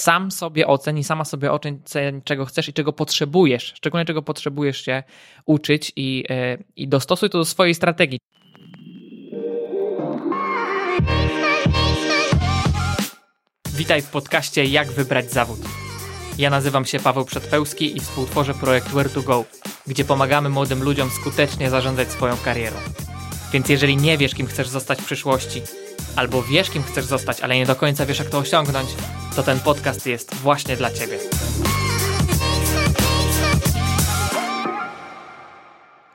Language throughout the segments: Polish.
sam sobie ocen i sama sobie ocen, czego chcesz i czego potrzebujesz, szczególnie czego potrzebujesz się uczyć i, e, i dostosuj to do swojej strategii. Witaj w podcaście Jak wybrać zawód. Ja nazywam się Paweł Przedpełski i współtworzę projekt Where to Go, gdzie pomagamy młodym ludziom skutecznie zarządzać swoją karierą. Więc jeżeli nie wiesz, kim chcesz zostać w przyszłości, albo wiesz, kim chcesz zostać, ale nie do końca wiesz, jak to osiągnąć, to ten podcast jest właśnie dla Ciebie.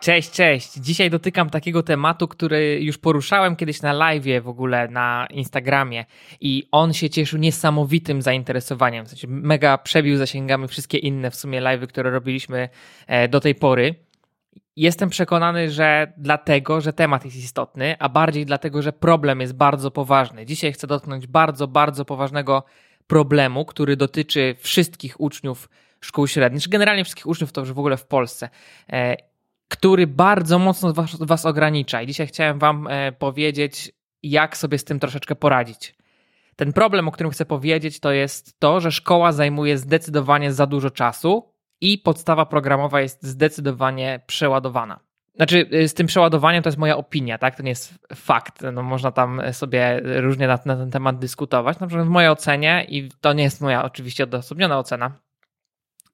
Cześć, cześć. Dzisiaj dotykam takiego tematu, który już poruszałem kiedyś na live w ogóle na Instagramie i on się cieszył niesamowitym zainteresowaniem. W sensie mega przebił zasięgami wszystkie inne w sumie live, które robiliśmy e, do tej pory. Jestem przekonany, że dlatego, że temat jest istotny, a bardziej dlatego, że problem jest bardzo poważny. Dzisiaj chcę dotknąć bardzo, bardzo poważnego problemu, który dotyczy wszystkich uczniów szkół średnich, czy generalnie wszystkich uczniów to już w ogóle w Polsce, e, który bardzo mocno was, was ogranicza. I dzisiaj chciałem Wam e, powiedzieć, jak sobie z tym troszeczkę poradzić. Ten problem, o którym chcę powiedzieć, to jest to, że szkoła zajmuje zdecydowanie za dużo czasu i podstawa programowa jest zdecydowanie przeładowana. Znaczy, y, z tym przeładowaniem to jest moja opinia, tak? To nie jest fakt. No, można tam sobie różnie na, na ten temat dyskutować. Na przykład w mojej ocenie, i to nie jest moja oczywiście odosobniona ocena,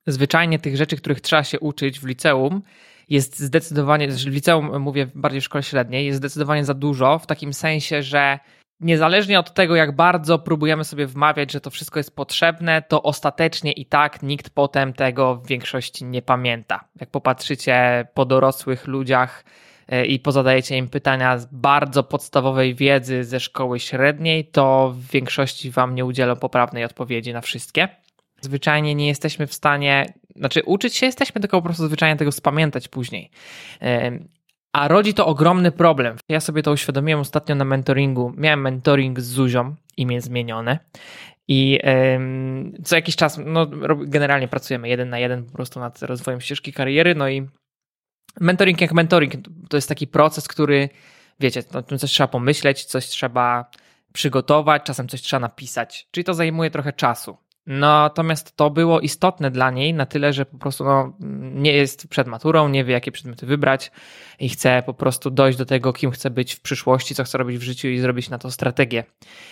zwyczajnie tych rzeczy, których trzeba się uczyć w liceum, jest zdecydowanie, w liceum mówię bardziej w szkole średniej, jest zdecydowanie za dużo, w takim sensie, że niezależnie od tego, jak bardzo próbujemy sobie wmawiać, że to wszystko jest potrzebne, to ostatecznie i tak nikt potem tego w większości nie pamięta. Jak popatrzycie po dorosłych ludziach e, i pozadajecie im pytania z bardzo podstawowej wiedzy ze szkoły średniej, to w większości wam nie udzielą poprawnej odpowiedzi na wszystkie. Zwyczajnie nie jesteśmy w stanie, znaczy uczyć się jesteśmy, tylko po prostu zwyczajnie tego spamiętać później. A rodzi to ogromny problem. Ja sobie to uświadomiłem ostatnio na mentoringu. Miałem mentoring z Zuzią, imię zmienione. I ym, co jakiś czas, no generalnie pracujemy jeden na jeden po prostu nad rozwojem ścieżki kariery. No i mentoring jak mentoring to jest taki proces, który, wiecie, o tym coś trzeba pomyśleć, coś trzeba przygotować, czasem coś trzeba napisać. Czyli to zajmuje trochę czasu. Natomiast to było istotne dla niej na tyle, że po prostu no, nie jest przed maturą, nie wie, jakie przedmioty wybrać i chce po prostu dojść do tego, kim chce być w przyszłości, co chce robić w życiu i zrobić na to strategię.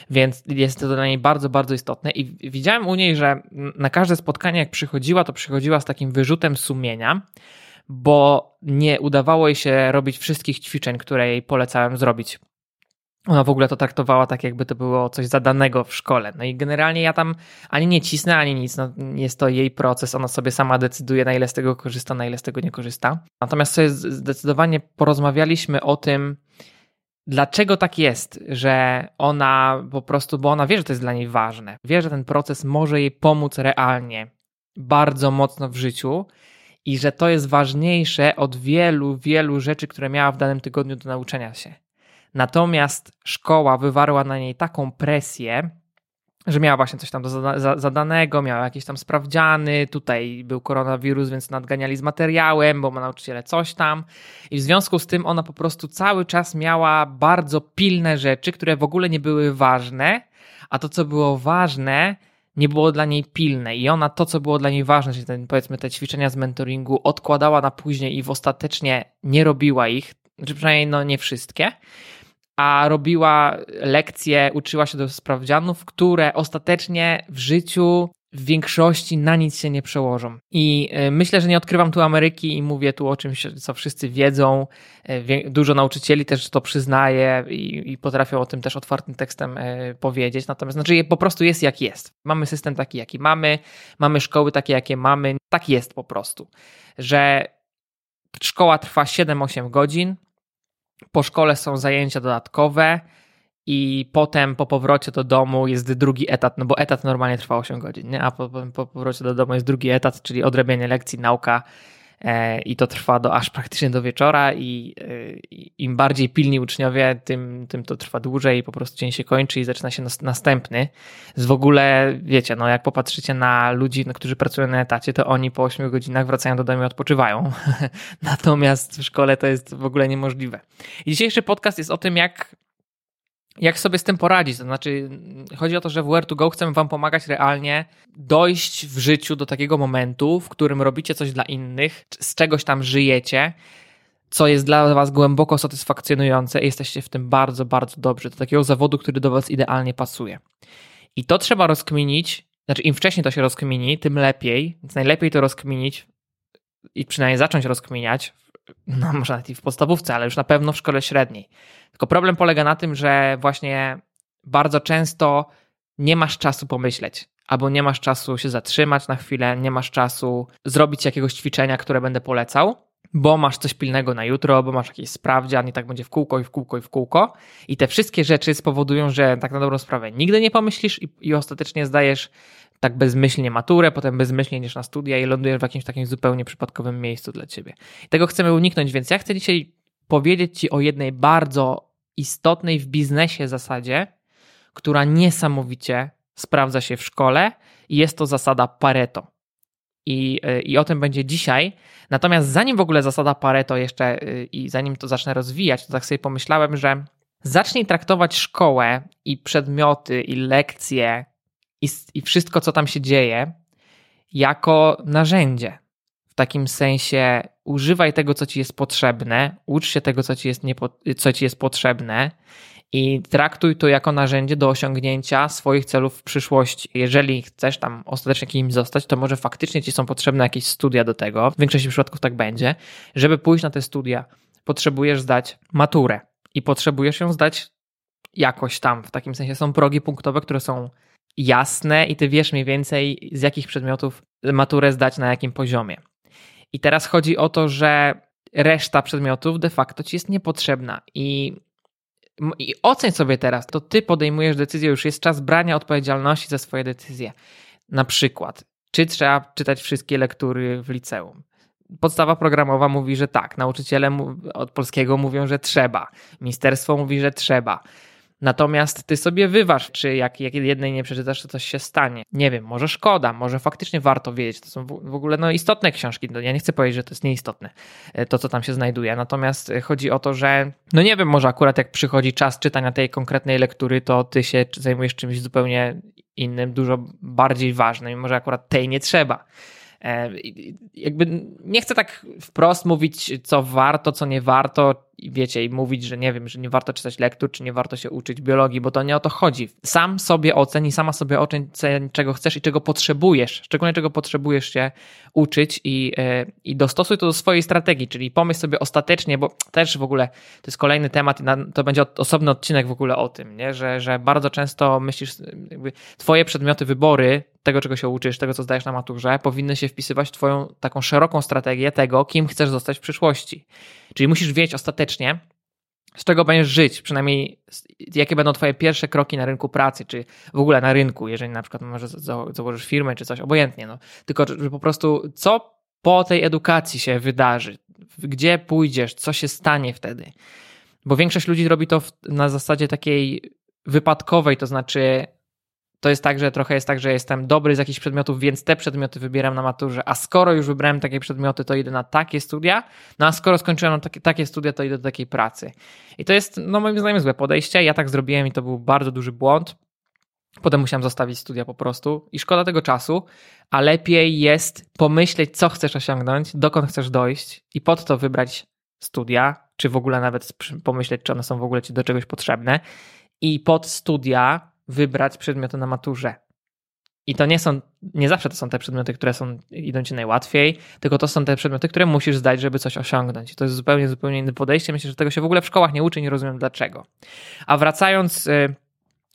Więc jest to dla niej bardzo, bardzo istotne. I widziałem u niej, że na każde spotkanie, jak przychodziła, to przychodziła z takim wyrzutem sumienia, bo nie udawało jej się robić wszystkich ćwiczeń, które jej polecałem zrobić ona w ogóle to traktowała tak, jakby to było coś zadanego w szkole. No i generalnie ja tam ani nie cisnę, ani nic. No, jest to jej proces, ona sobie sama decyduje, na ile z tego korzysta, na ile z tego nie korzysta. Natomiast sobie zdecydowanie porozmawialiśmy o tym, dlaczego tak jest, że ona po prostu, bo ona wie, że to jest dla niej ważne, wie, że ten proces może jej pomóc realnie, bardzo mocno w życiu i że to jest ważniejsze od wielu, wielu rzeczy, które miała w danym tygodniu do nauczenia się. Natomiast szkoła wywarła na niej taką presję, że miała właśnie coś tam do zadanego, miała jakieś tam sprawdziany, tutaj był koronawirus, więc nadganiali z materiałem, bo ma nauczyciele coś tam. I w związku z tym ona po prostu cały czas miała bardzo pilne rzeczy, które w ogóle nie były ważne, a to, co było ważne, nie było dla niej pilne. I ona to, co było dla niej ważne, czyli ten, powiedzmy te ćwiczenia z mentoringu, odkładała na później i w ostatecznie nie robiła ich, czy przynajmniej no nie wszystkie a robiła lekcje, uczyła się do sprawdzianów, które ostatecznie w życiu w większości na nic się nie przełożą. I e, myślę, że nie odkrywam tu Ameryki i mówię tu o czymś, co wszyscy wiedzą. E, dużo nauczycieli też to przyznaje i, i potrafią o tym też otwartym tekstem e, powiedzieć. Natomiast znaczy po prostu jest jak jest. Mamy system taki, jaki mamy, mamy szkoły takie, jakie mamy. Tak jest po prostu, że szkoła trwa 7-8 godzin, po szkole są zajęcia dodatkowe i potem po powrocie do domu jest drugi etat, no bo etat normalnie trwa 8 godzin, nie? a po, po powrocie do domu jest drugi etat, czyli odrabianie lekcji, nauka i to trwa do, aż praktycznie do wieczora i, e, im bardziej pilni uczniowie, tym, tym to trwa dłużej i po prostu dzień się kończy i zaczyna się następny. Z w ogóle, wiecie, no jak popatrzycie na ludzi, no, którzy pracują na etacie, to oni po 8 godzinach wracają do domu i odpoczywają. Natomiast w szkole to jest w ogóle niemożliwe. I dzisiejszy podcast jest o tym, jak jak sobie z tym poradzić. To znaczy, chodzi o to, że w Where to Go chcemy Wam pomagać realnie dojść w życiu do takiego momentu, w którym robicie coś dla innych, z czegoś tam żyjecie, co jest dla Was głęboko satysfakcjonujące i jesteście w tym bardzo, bardzo dobrzy. Do takiego zawodu, który do Was idealnie pasuje. I to trzeba rozkminić, znaczy im wcześniej to się rozkmini, tym lepiej, więc najlepiej to rozkminić i przynajmniej zacząć rozkminiać, no może nawet i w podstawówce, ale już na pewno w szkole średniej. Tylko problem polega na tym, że właśnie bardzo często nie masz czasu pomyśleć, albo nie masz czasu się zatrzymać na chwilę, nie masz czasu zrobić jakiegoś ćwiczenia, które będę polecał, bo masz coś pilnego na jutro, bo masz jakieś sprawdzian i tak będzie w kółko i w kółko i w kółko. I te wszystkie rzeczy spowodują, że tak na dobrą sprawę nigdy nie pomyślisz i, i ostatecznie zdajesz tak bezmyślnie maturę, potem bezmyślnie niż na studia i lądujesz w jakimś takim zupełnie przypadkowym miejscu dla ciebie. Tego chcemy uniknąć, więc ja chcę dzisiaj powiedzieć ci o jednej bardzo istotnej w biznesie zasadzie, która niesamowicie sprawdza się w szkole i jest to zasada Pareto. I, I o tym będzie dzisiaj. Natomiast zanim w ogóle zasada Pareto jeszcze y, i zanim to zacznę rozwijać, to tak sobie pomyślałem, że zacznij traktować szkołę i przedmioty i lekcje i, i wszystko, co tam się dzieje, jako narzędzie. W takim sensie używaj tego, co ci jest potrzebne, ucz się tego, co ci jest, niepo, co ci jest potrzebne i traktuj to jako narzędzie do osiągnięcia swoich celów w przyszłości. Jeżeli chcesz tam ostatecznie kimś zostać, to może faktycznie ci są potrzebne jakieś studia do tego. W większości przypadków tak będzie. Żeby pójść na te studia, potrzebujesz zdać maturę i potrzebujesz ją zdać jakoś tam. W takim sensie są progi punktowe, które są jasne i ty wiesz mniej więcej z jakich przedmiotów maturę zdać na jakim poziomie. I teraz chodzi o to, że reszta przedmiotów de facto ci jest niepotrzebna i i oceń sobie teraz, to ty podejmujesz decyzję, już jest czas brania odpowiedzialności za swoje decyzje. Na przykład, czy trzeba czytać wszystkie lektury w liceum? Podstawa programowa mówi, że tak, nauczyciele od polskiego mówią, że trzeba, ministerstwo mówi, że trzeba. Natomiast ty sobie wyważ, czy jak, jak jednej nie przeczytasz, to coś się stanie. Nie wiem, może szkoda, może faktycznie warto wiedzieć. To są w ogóle no, istotne książki. No, ja nie chcę powiedzieć, że to jest nieistotne, e, to co tam się znajduje. Natomiast e, chodzi o to, że no nie wiem, może akurat jak przychodzi czas czytania tej konkretnej lektury, to ty się zajmujesz czymś zupełnie innym, dużo bardziej ważnym i może akurat tej nie trzeba. E, jakby nie chcę tak wprost mówić, co warto, co nie warto, i wiecie, i mówić, że nie wiem, że nie warto czytać lektur, czy nie warto się uczyć biologii, bo to nie o to chodzi. Sam sobie ocen i sama sobie ocen, czego chcesz i czego potrzebujesz, szczególnie czego potrzebujesz się uczyć i, e, i dostosuj to do swojej strategii, czyli pomyśl sobie ostatecznie, bo też w ogóle to jest kolejny temat i to będzie osobny odcinek w ogóle o tym, nie? Że, że bardzo często myślisz, jakby twoje przedmioty, wybory tego, czego się uczysz, tego, co zdajesz na maturze, powinny się wpisywać w twoją taką szeroką strategię tego, kim chcesz zostać w przyszłości. Czyli musisz wiedzieć ostatecznie, z czego będziesz żyć, przynajmniej jakie będą twoje pierwsze kroki na rynku pracy, czy w ogóle na rynku, jeżeli na przykład może założysz firmę, czy coś, obojętnie, no. Tylko, że po prostu co po tej edukacji się wydarzy, gdzie pójdziesz, co się stanie wtedy. Bo większość ludzi robi to na zasadzie takiej wypadkowej, to znaczy to jest tak, że trochę jest tak, że jestem dobry z jakichś przedmiotów, więc te przedmioty wybieram na maturze, a skoro już wybrałem takie przedmioty, to idę na takie studia, no a skoro skończyłem takie, takie studia, to idę do takiej pracy. I to jest, no moim zdaniem, złe podejście. Ja tak zrobiłem i to był bardzo duży błąd. Potem musiałem zostawić studia po prostu i szkoda tego czasu, a lepiej jest pomyśleć, co chcesz osiągnąć, dokąd chcesz dojść i pod to wybrać studia, czy w ogóle nawet pomyśleć, czy one są w ogóle ci do czegoś potrzebne i pod studia wybrać przedmioty na maturze. I to nie są, nie zawsze to są te przedmioty, które są, idą ci najłatwiej, tylko to są te przedmioty, które musisz zdać, żeby coś osiągnąć. I to jest zupełnie, zupełnie inne podejście. Myślę, że tego się w ogóle w szkołach nie uczy, nie rozumiem dlaczego. A wracając y,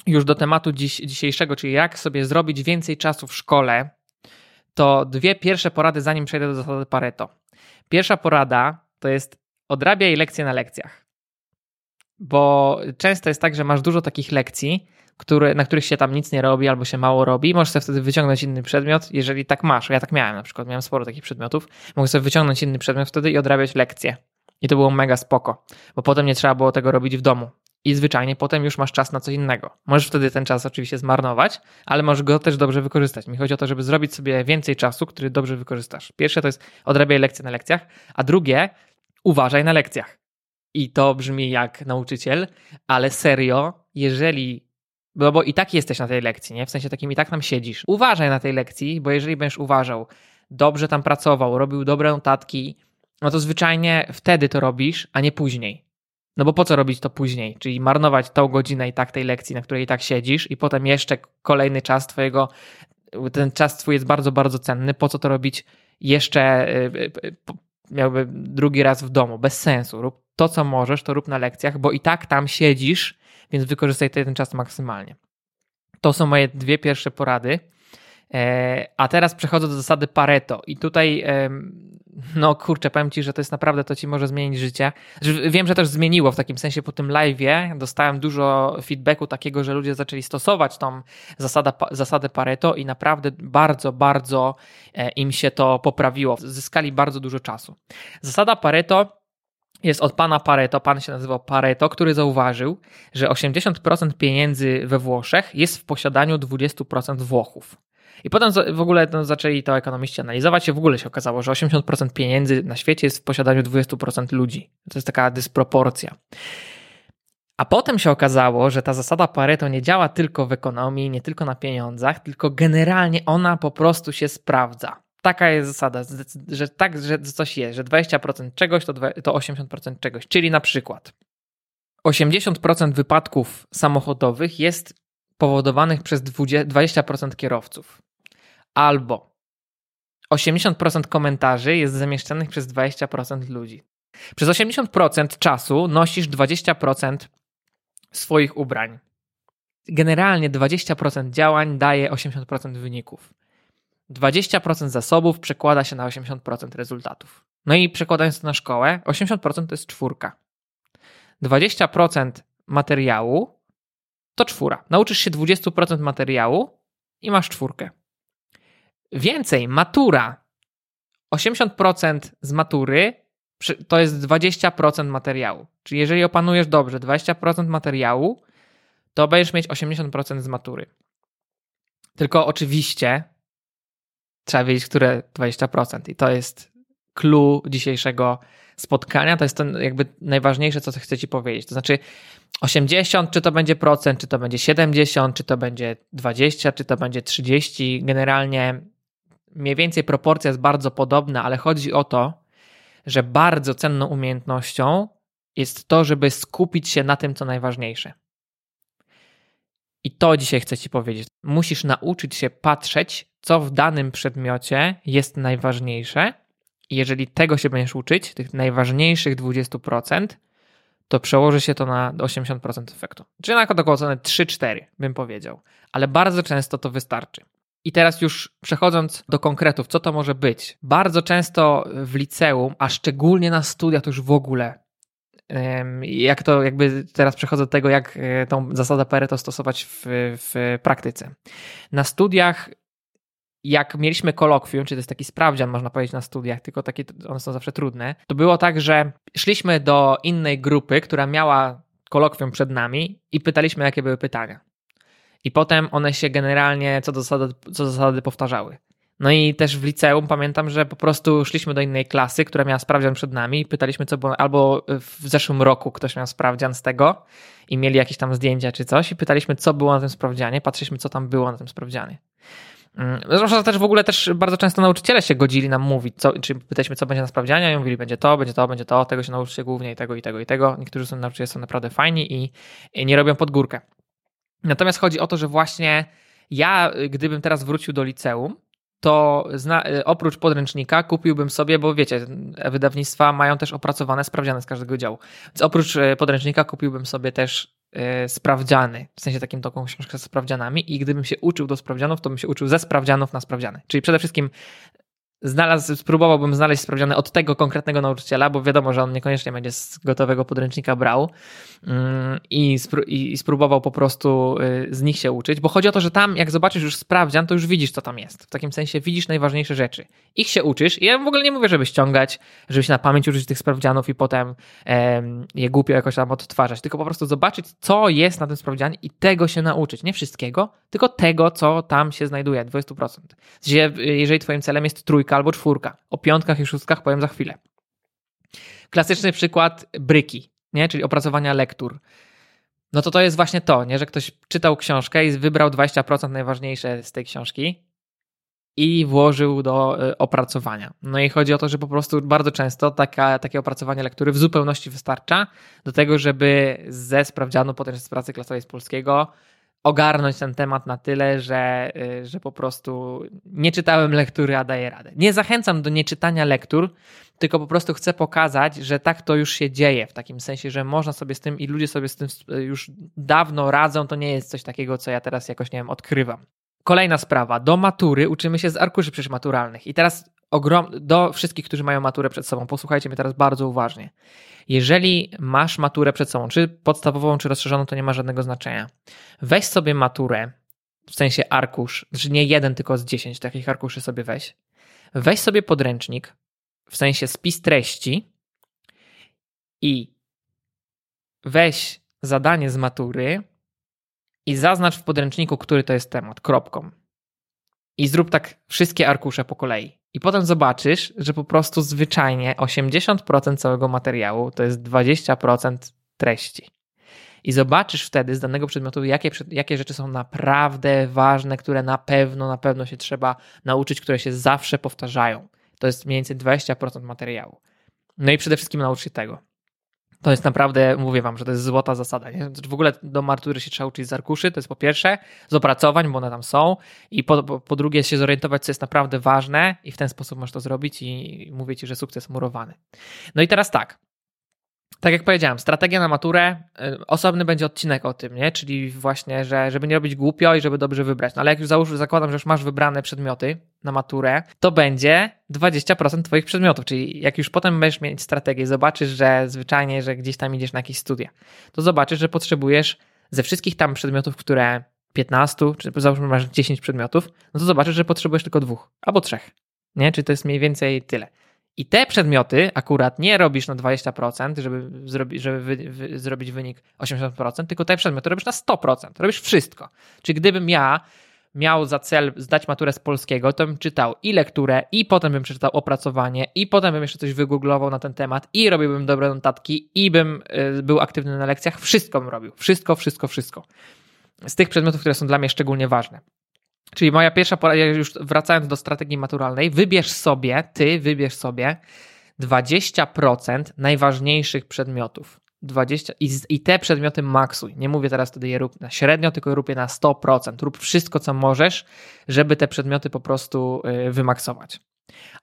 już do tematu dziś, dzisiejszego, czyli jak sobie zrobić więcej czasu w szkole, to dwie pierwsze porady, zanim przejdę do zasady Pareto. Pierwsza porada to jest odrabiaj lekcje na lekcjach. Bo często jest tak, że masz dużo takich lekcji, na których się tam nic nie robi albo się mało robi. Możesz sobie wtedy wyciągnąć inny przedmiot, jeżeli tak masz. Ja tak miałem na przykład, miałem sporo takich przedmiotów. Mogę sobie wyciągnąć inny przedmiot wtedy i odrabiać lekcje. I to było mega spoko, bo potem nie trzeba było tego robić w domu. I zwyczajnie potem już masz czas na coś innego. Możesz wtedy ten czas oczywiście zmarnować, ale możesz go też dobrze wykorzystać. Mi chodzi o to, żeby zrobić sobie więcej czasu, który dobrze wykorzystasz. Pierwsze to jest odrabiaj lekcje na lekcjach, a drugie uważaj na lekcjach. I to brzmi jak nauczyciel, ale serio, jeżeli bo, bo i tak jesteś na tej lekcji, nie? W sensie takim i tak tam siedzisz. Uważaj na tej lekcji, bo jeżeli będziesz uważał, dobrze tam pracował, robił dobre notatki, no to zwyczajnie wtedy to robisz, a nie później. No bo po co robić to później? Czyli marnować tą godzinę i tak tej lekcji, na której i tak siedzisz, i potem jeszcze kolejny czas twojego, ten czas twój jest bardzo, bardzo cenny. Po co to robić jeszcze y, y, y, miałby drugi raz w domu? Bez sensu. Rób to, co możesz, to rób na lekcjach, bo i tak tam siedzisz, więc wykorzystaj ten czas maksymalnie. To są moje dwie pierwsze porady. E, a teraz przechodzę do zasady Pareto i tutaj no kurczę, powiem Ci, że to jest naprawdę, to Ci może zmienić życie. Wiem, że też zmieniło w takim sensie po tym live'ie, dostałem dużo feedbacku takiego, że ludzie zaczęli stosować tą zasada, zasadę Pareto i naprawdę bardzo, bardzo e, im się to poprawiło. Zyskali bardzo dużo czasu. Zasada Pareto jest od pana Pareto, pan się nazywał Pareto, który zauważył, że 80% pieniędzy we Włoszech jest w posiadaniu 20% Włochów. I potem w ogóle no, zaczęli to ekonomiści analizować i w ogóle się okazało, że 80% pieniędzy na świecie jest w posiadaniu 20% ludzi. To jest taka dysproporcja. A potem się okazało, że ta zasada Pareto nie działa tylko w ekonomii, nie tylko na pieniądzach, tylko generalnie ona po prostu się sprawdza. Taka jest zasada, że tak, że coś jest, że 20% czegoś to, to 80% czegoś. Czyli na przykład 80% wypadków samochodowych jest powodowanych przez 20% kierowców albo 80% komentarzy jest zamieszczanych przez 20% ludzi. Przez 80% czasu nosisz 20% swoich ubrań. Generalnie 20% działań daje 80% wyników. 20% zasobów przekłada się na 80% rezultatów. No i przekładając to na szkołę, 80% to jest czwórka. 20% materiału to czwóra. Nauczysz się 20% materiału i masz czwórkę. Więcej, matura. 80% z matury to jest 20% materiału. Czyli jeżeli opanujesz dobrze 20% materiału, to będziesz mieć 80% z matury. Tylko oczywiście trzeba wiedzieć, które 20%. I to jest clue dzisiejszego spotkania. To jest to jakby najważniejsze, co chcę Ci powiedzieć. To znaczy 80, czy to będzie procent, czy to będzie 70, czy to będzie 20, czy to będzie 30. Generalnie mniej więcej proporcja jest bardzo podobna, ale chodzi o to, że bardzo cenną umiejętnością jest to, żeby skupić się na tym, co najważniejsze. I to dzisiaj chcę Ci powiedzieć. Musisz nauczyć się patrzeć, co w danym przedmiocie jest najważniejsze. I jeżeli tego się będziesz uczyć, tych najważniejszych 20%, to przełoży się to na 80% efektu. Czyli na około oceny 3-4, bym powiedział. Ale bardzo często to wystarczy. I teraz już przechodząc do konkretów, co to może być? Bardzo często w liceum, a szczególnie na studiach, to już w ogóle. Jak to, jakby teraz przechodzę do tego, jak e, tą zasadę Pareto stosować w, w praktyce. Na studiach, jak mieliśmy kolokwium, czyli to jest taki sprawdzian, można powiedzieć, na studiach, tylko takie, one są zawsze trudne, to było tak, że szliśmy do innej grupy, która miała kolokwium przed nami i pytaliśmy, jakie były pytania. I potem one się generalnie co do zasady, co do zasady powtarzały. No i też w liceum pamiętam, że po prostu szliśmy do innej klasy, która miała sprawdzian przed nami i pytaliśmy, co było, albo w zeszłym roku ktoś miał sprawdzian z tego i mieli jakieś tam zdjęcia czy coś i pytaliśmy, co było na tym sprawdzianie, patrzyliśmy, co tam było na tym sprawdzianie. Mm, zwłaszcza też w ogóle też bardzo często nauczyciele się godzili nam mówić, co, czy pytaliśmy, co będzie na sprawdzianie, i mówili, będzie to, będzie to, będzie to, tego się nauczycie głównie i tego, i tego, i tego. Niektórzy są nauczyciele są naprawdę fajni i, i nie robią pod górkę. Natomiast chodzi o to, że właśnie ja, gdybym teraz wrócił do liceum, to zna, oprócz podręcznika kupiłbym sobie, bo wiecie, wydawnictwa mają też opracowane sprawdziany z każdego działu. Więc oprócz e, podręcznika kupiłbym sobie też e, sprawdziany, w sensie takim taką książkę ze sprawdzianami i gdybym się uczył do sprawdzianów, to bym się uczył ze sprawdzianów na sprawdziany. Czyli przede wszystkim znalazł, spróbowałbym znaleźć sprawdziane od tego konkretnego nauczyciela, bo wiadomo, że on niekoniecznie będzie z gotowego podręcznika brał mm, i, i spróbował po prostu y, z nich się uczyć, bo chodzi o to, że tam jak zobaczysz już sprawdzian, to już widzisz, co tam jest. W takim sensie widzisz najważniejsze rzeczy. Ich się uczysz i ja w ogóle nie mówię, żeby ściągać, żeby się na pamięć uczyć tych sprawdzianów i potem em, je głupio jakoś tam odtwarzać, tylko po prostu zobaczyć, co jest na tym sprawdzianie i tego się nauczyć. Nie wszystkiego, tylko tego, co tam się znajduje, 20%. Jeżeli twoim celem jest trójka, albo czwórka. O piątkach i szóstkach powiem za chwilę. Klasyczny przykład bryki, nie? czyli opracowania lektur. no to to jest właśnie to, nie? że ktoś czytał książkę i wybrał 20% najważniejsze z tej książki i włożył do y, opracowania. No i chodzi o to, że po prostu bardzo często taka, takie opracowanie lektury w zupełności wystarcza do tego, żeby ze sprawdzianu potem z pracy klasowej z polskiego ogarnąć ten temat na tyle, że, y, że po prostu nie czytałem lektury, a daję radę. Nie zachęcam do nieczytania lektur, tylko po prostu chcę pokazać, że tak to już się dzieje, w takim sensie, że można sobie z tym i ludzie sobie z tym już dawno radzą, to nie jest coś takiego, co ja teraz jakoś, nie wiem, odkrywam. Kolejna sprawa. Do matury uczymy się z arkuszy przyszmaturalnych. I teraz ogrom, do wszystkich, którzy mają maturę przed sobą, posłuchajcie mnie teraz bardzo uważnie. Jeżeli masz maturę przed sobą, czy podstawową, czy rozszerzoną, to nie ma żadnego znaczenia. Weź sobie maturę, w sensie arkusz, znaczy nie jeden, tylko z dziesięć takich arkuszy sobie weź. Weź sobie podręcznik, w sensie spis treści i weź zadanie z matury i zaznacz w podręczniku, który to jest temat, kropką. I zrób tak wszystkie arkusze po kolei. I potem zobaczysz, że po prostu zwyczajnie 80% całego materiału to jest 20% treści. I zobaczysz wtedy z danego przedmiotu, jakie, jakie rzeczy są naprawdę ważne, które na pewno, na pewno się trzeba nauczyć, które się zawsze powtarzają. To jest mniej więcej 20% materiału. No i przede wszystkim naucz się tego. To jest naprawdę, mówię wam, że to jest złota zasada. Nie? W ogóle do matury się trzeba uczyć z arkuszy, to jest po pierwsze, z opracowań, bo one tam są, i po, po, po, drugie się zorientować, co jest naprawdę ważne, i w ten sposób możesz to zrobić, i mówię ci, że sukces murowany. No i teraz tak. Tak jak powiedziałem, strategia na maturę, y, osobny będzie odcinek o tym, nie? Czyli właśnie, że żeby nie robić głupio i żeby dobrze wybrać. No ale jak już załóż, zakładam, że już masz wybrane przedmioty na maturę, to będzie 20% twoich przedmiotów, czyli jak już potem będziesz mieć strategię, zobaczysz, że zwyczajnie, że gdzieś tam idziesz na jakieś studia, to zobaczysz, że potrzebujesz ze wszystkich tam przedmiotów, które 15, czy załóżmy masz 10 przedmiotów, no to zobaczysz, że potrzebujesz tylko dwóch albo trzech. Nie? Czy to jest mniej więcej tyle. I te przedmioty akurat nie robisz na 20%, żeby, zrobi, żeby wy, wy, zrobić wynik 80%, tylko te przedmioty robisz na 100%. Robisz wszystko. Czyli gdybym ja miał za cel zdać maturę z polskiego, to bym czytał i lekturę, i potem bym przeczytał opracowanie, i potem bym jeszcze coś wygooglował na ten temat, i robiłbym dobre notatki, i bym y, był aktywny na lekcjach. Wszystko bym robił. Wszystko, wszystko, wszystko. Z tych przedmiotów, które są dla mnie szczególnie ważne. Czyli moja pierwsza porada, już wracając do strategii maturalnej, wybierz sobie, ty wybierz sobie 20% najważniejszych przedmiotów. 20, i, i, te przedmioty maksuj. Nie mówię teraz wtedy je rób na średnio, tylko rób je na 100%. Rób wszystko, co możesz, żeby te przedmioty po prostu y, wymaksować.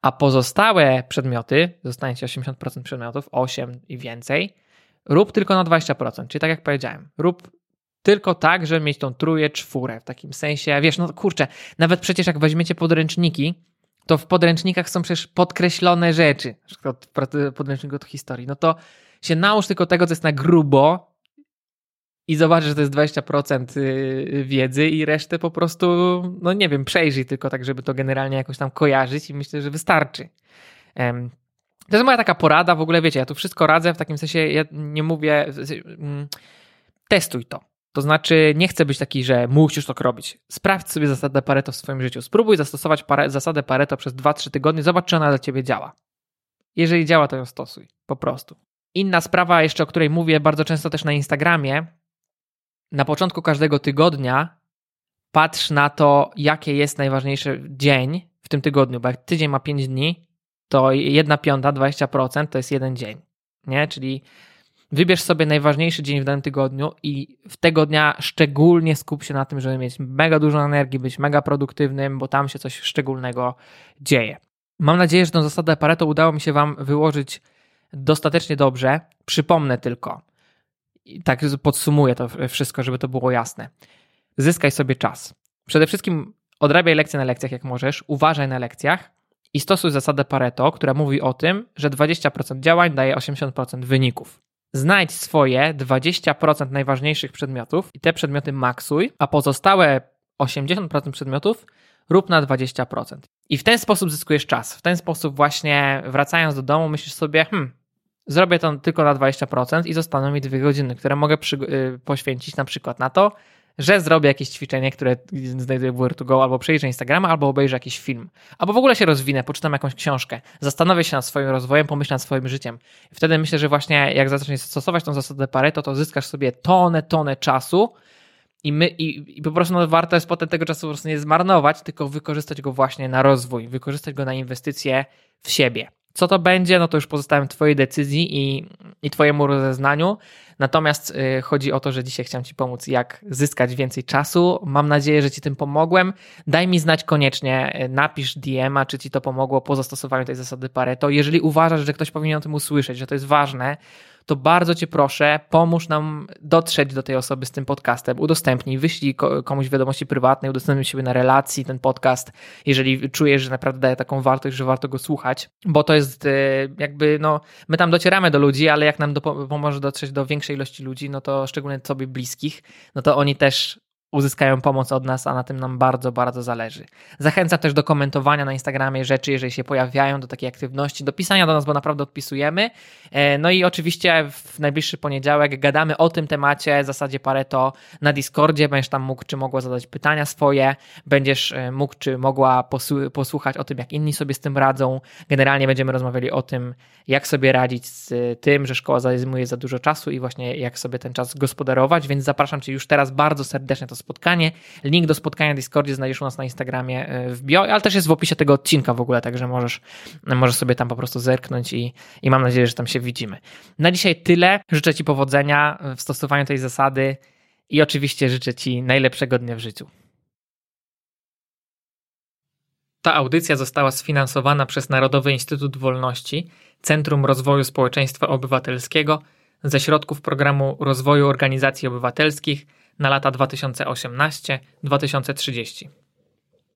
A pozostałe przedmioty, zostanie ci 80% przedmiotów, 8 i więcej, rób tylko na 20%. Czyli tak jak powiedziałem, rób tylko tak, żeby mieć tą trójkę, czwórę. W takim sensie, wiesz, no kurczę, nawet przecież jak weźmiecie podręczniki, to w podręcznikach są przecież podkreślone rzeczy, w podręczniku od historii, no to się nałóż tylko tego, co jest na grubo i zobaczysz, że to jest 20% y, wiedzy i resztę po prostu, no nie wiem, przejrzyj tylko tak, żeby to generalnie jakoś tam kojarzyć i myślę, że wystarczy. To jest moja taka porada, w ogóle wiecie, ja tu wszystko radzę, w takim sensie ja nie mówię, mm, testuj to. To znaczy, nie chcę być taki, że musisz to robić. Sprawdź sobie zasadę Pareto w swoim życiu. Spróbuj zastosować pare, zasadę Pareto przez 2-3 tygodnie, zobacz, czy ona dla ciebie działa. Jeżeli działa, to ją stosuj. Po prostu. Inna sprawa, jeszcze o której mówię bardzo często też na Instagramie. Na początku każdego tygodnia patrz na to, jakie jest najważniejszy dzień w tym tygodniu, bo jak tydzień ma 5 dni, to jedna piąta, 20% to jest jeden dzień. Nie? Czyli Wybierz sobie najważniejszy dzień w danym tygodniu i w tego dnia szczególnie skup się na tym, żeby mieć mega dużo energii, być mega produktywnym, bo tam się coś szczególnego dzieje. Mam nadzieję, że tę zasadę Pareto udało mi się Wam wyłożyć dostatecznie dobrze. Przypomnę tylko, i tak podsumuję to wszystko, żeby to było jasne. Zyskaj sobie czas. Przede wszystkim odrabiaj lekcje na lekcjach, jak możesz, uważaj na lekcjach i stosuj zasadę Pareto, która mówi o tym, że 20% działań daje 80% wyników. Znajdź swoje 20% najważniejszych przedmiotów i te przedmioty maksuj, a pozostałe 80% przedmiotów rób na 20%. I w ten sposób zyskujesz czas. W ten sposób właśnie wracając do domu myślisz sobie, hmm, zrobię to tylko na 20% i zostaną mi dwie godziny, które mogę yy, poświęcić na przykład na to, że zrobię jakieś ćwiczenie, które znajduję w Where2Go, albo przejrzę Instagrama, albo obejrzę jakiś film, albo w ogóle się rozwinę, poczytam jakąś książkę, zastanowię się nad swoim rozwojem, pomyślę nad swoim życiem. Wtedy myślę, że właśnie jak zaczniesz stosować tą zasadę Pareto, to zyskasz sobie tonę, tonę czasu, i, my, i, i po prostu no, warto jest potem tego czasu po prostu nie zmarnować, tylko wykorzystać go właśnie na rozwój, wykorzystać go na inwestycje w siebie. Co to będzie, no to już pozostawiam Twojej decyzji i, i Twojemu rozeznaniu. Natomiast y, chodzi o to, że dzisiaj chciałem Ci pomóc, jak zyskać więcej czasu. Mam nadzieję, że Ci tym pomogłem. Daj mi znać koniecznie, y, napisz DM-a, czy Ci to pomogło po zastosowaniu tej zasady Pareto. Jeżeli uważasz, że ktoś powinien o tym usłyszeć, że to jest ważne, to bardzo Cię proszę, pomóż nam dotrzeć do tej osoby z tym podcastem, udostępnij, wyślij komuś wiadomości prywatnej, udostępnij siebie na relacji ten podcast, jeżeli czujesz, że naprawdę daje taką wartość, że warto go słuchać, bo to jest e, jakby, no, my tam docieramy do ludzi, ale jak nam pomoże dotrzeć do większej ilości ludzi, no to szczególnie sobie bliskich, no to oni też uzyskają pomoc od nas, a na tym nam bardzo, bardzo zależy. Zachęcam też do komentowania na Instagramie rzeczy, jeżeli się pojawiają, do takiej aktywności, do pisania do nas, bo naprawdę odpisujemy. E, no i oczywiście w najbliższy poniedziałek gadamy o tym temacie, w zasadzie Pareto na Discordzie, będziesz tam mógł czy mogła zadać pytania swoje, będziesz e, mógł czy mogła posłuchać o tym, jak inni sobie z tym radzą. Generalnie będziemy rozmawiali o tym, jak sobie radzić z tym, że szkoła zajmuje za dużo czasu i właśnie jak sobie ten czas gospodarować, więc zapraszam Cię już teraz bardzo serdecznie to spotkanie. Link do spotkania w Discordzie znajdziesz u nas na Instagramie e, w bio, ale też jest w opisie tego odcinka w ogóle, także możesz, możesz sobie tam po prostu zerknąć i, i mam nadzieję, że tam się widzimy. Na dzisiaj tyle. Życzę Ci powodzenia w stosowaniu tej zasady i oczywiście życzę Ci najlepszego dnia w życiu. Ta audycja została sfinansowana przez Narodowy Instytut Wolności, Centrum Rozwoju Społeczeństwa Obywatelskiego ze środków Programu Rozwoju Organizacji Obywatelskich na lata 2018-2030.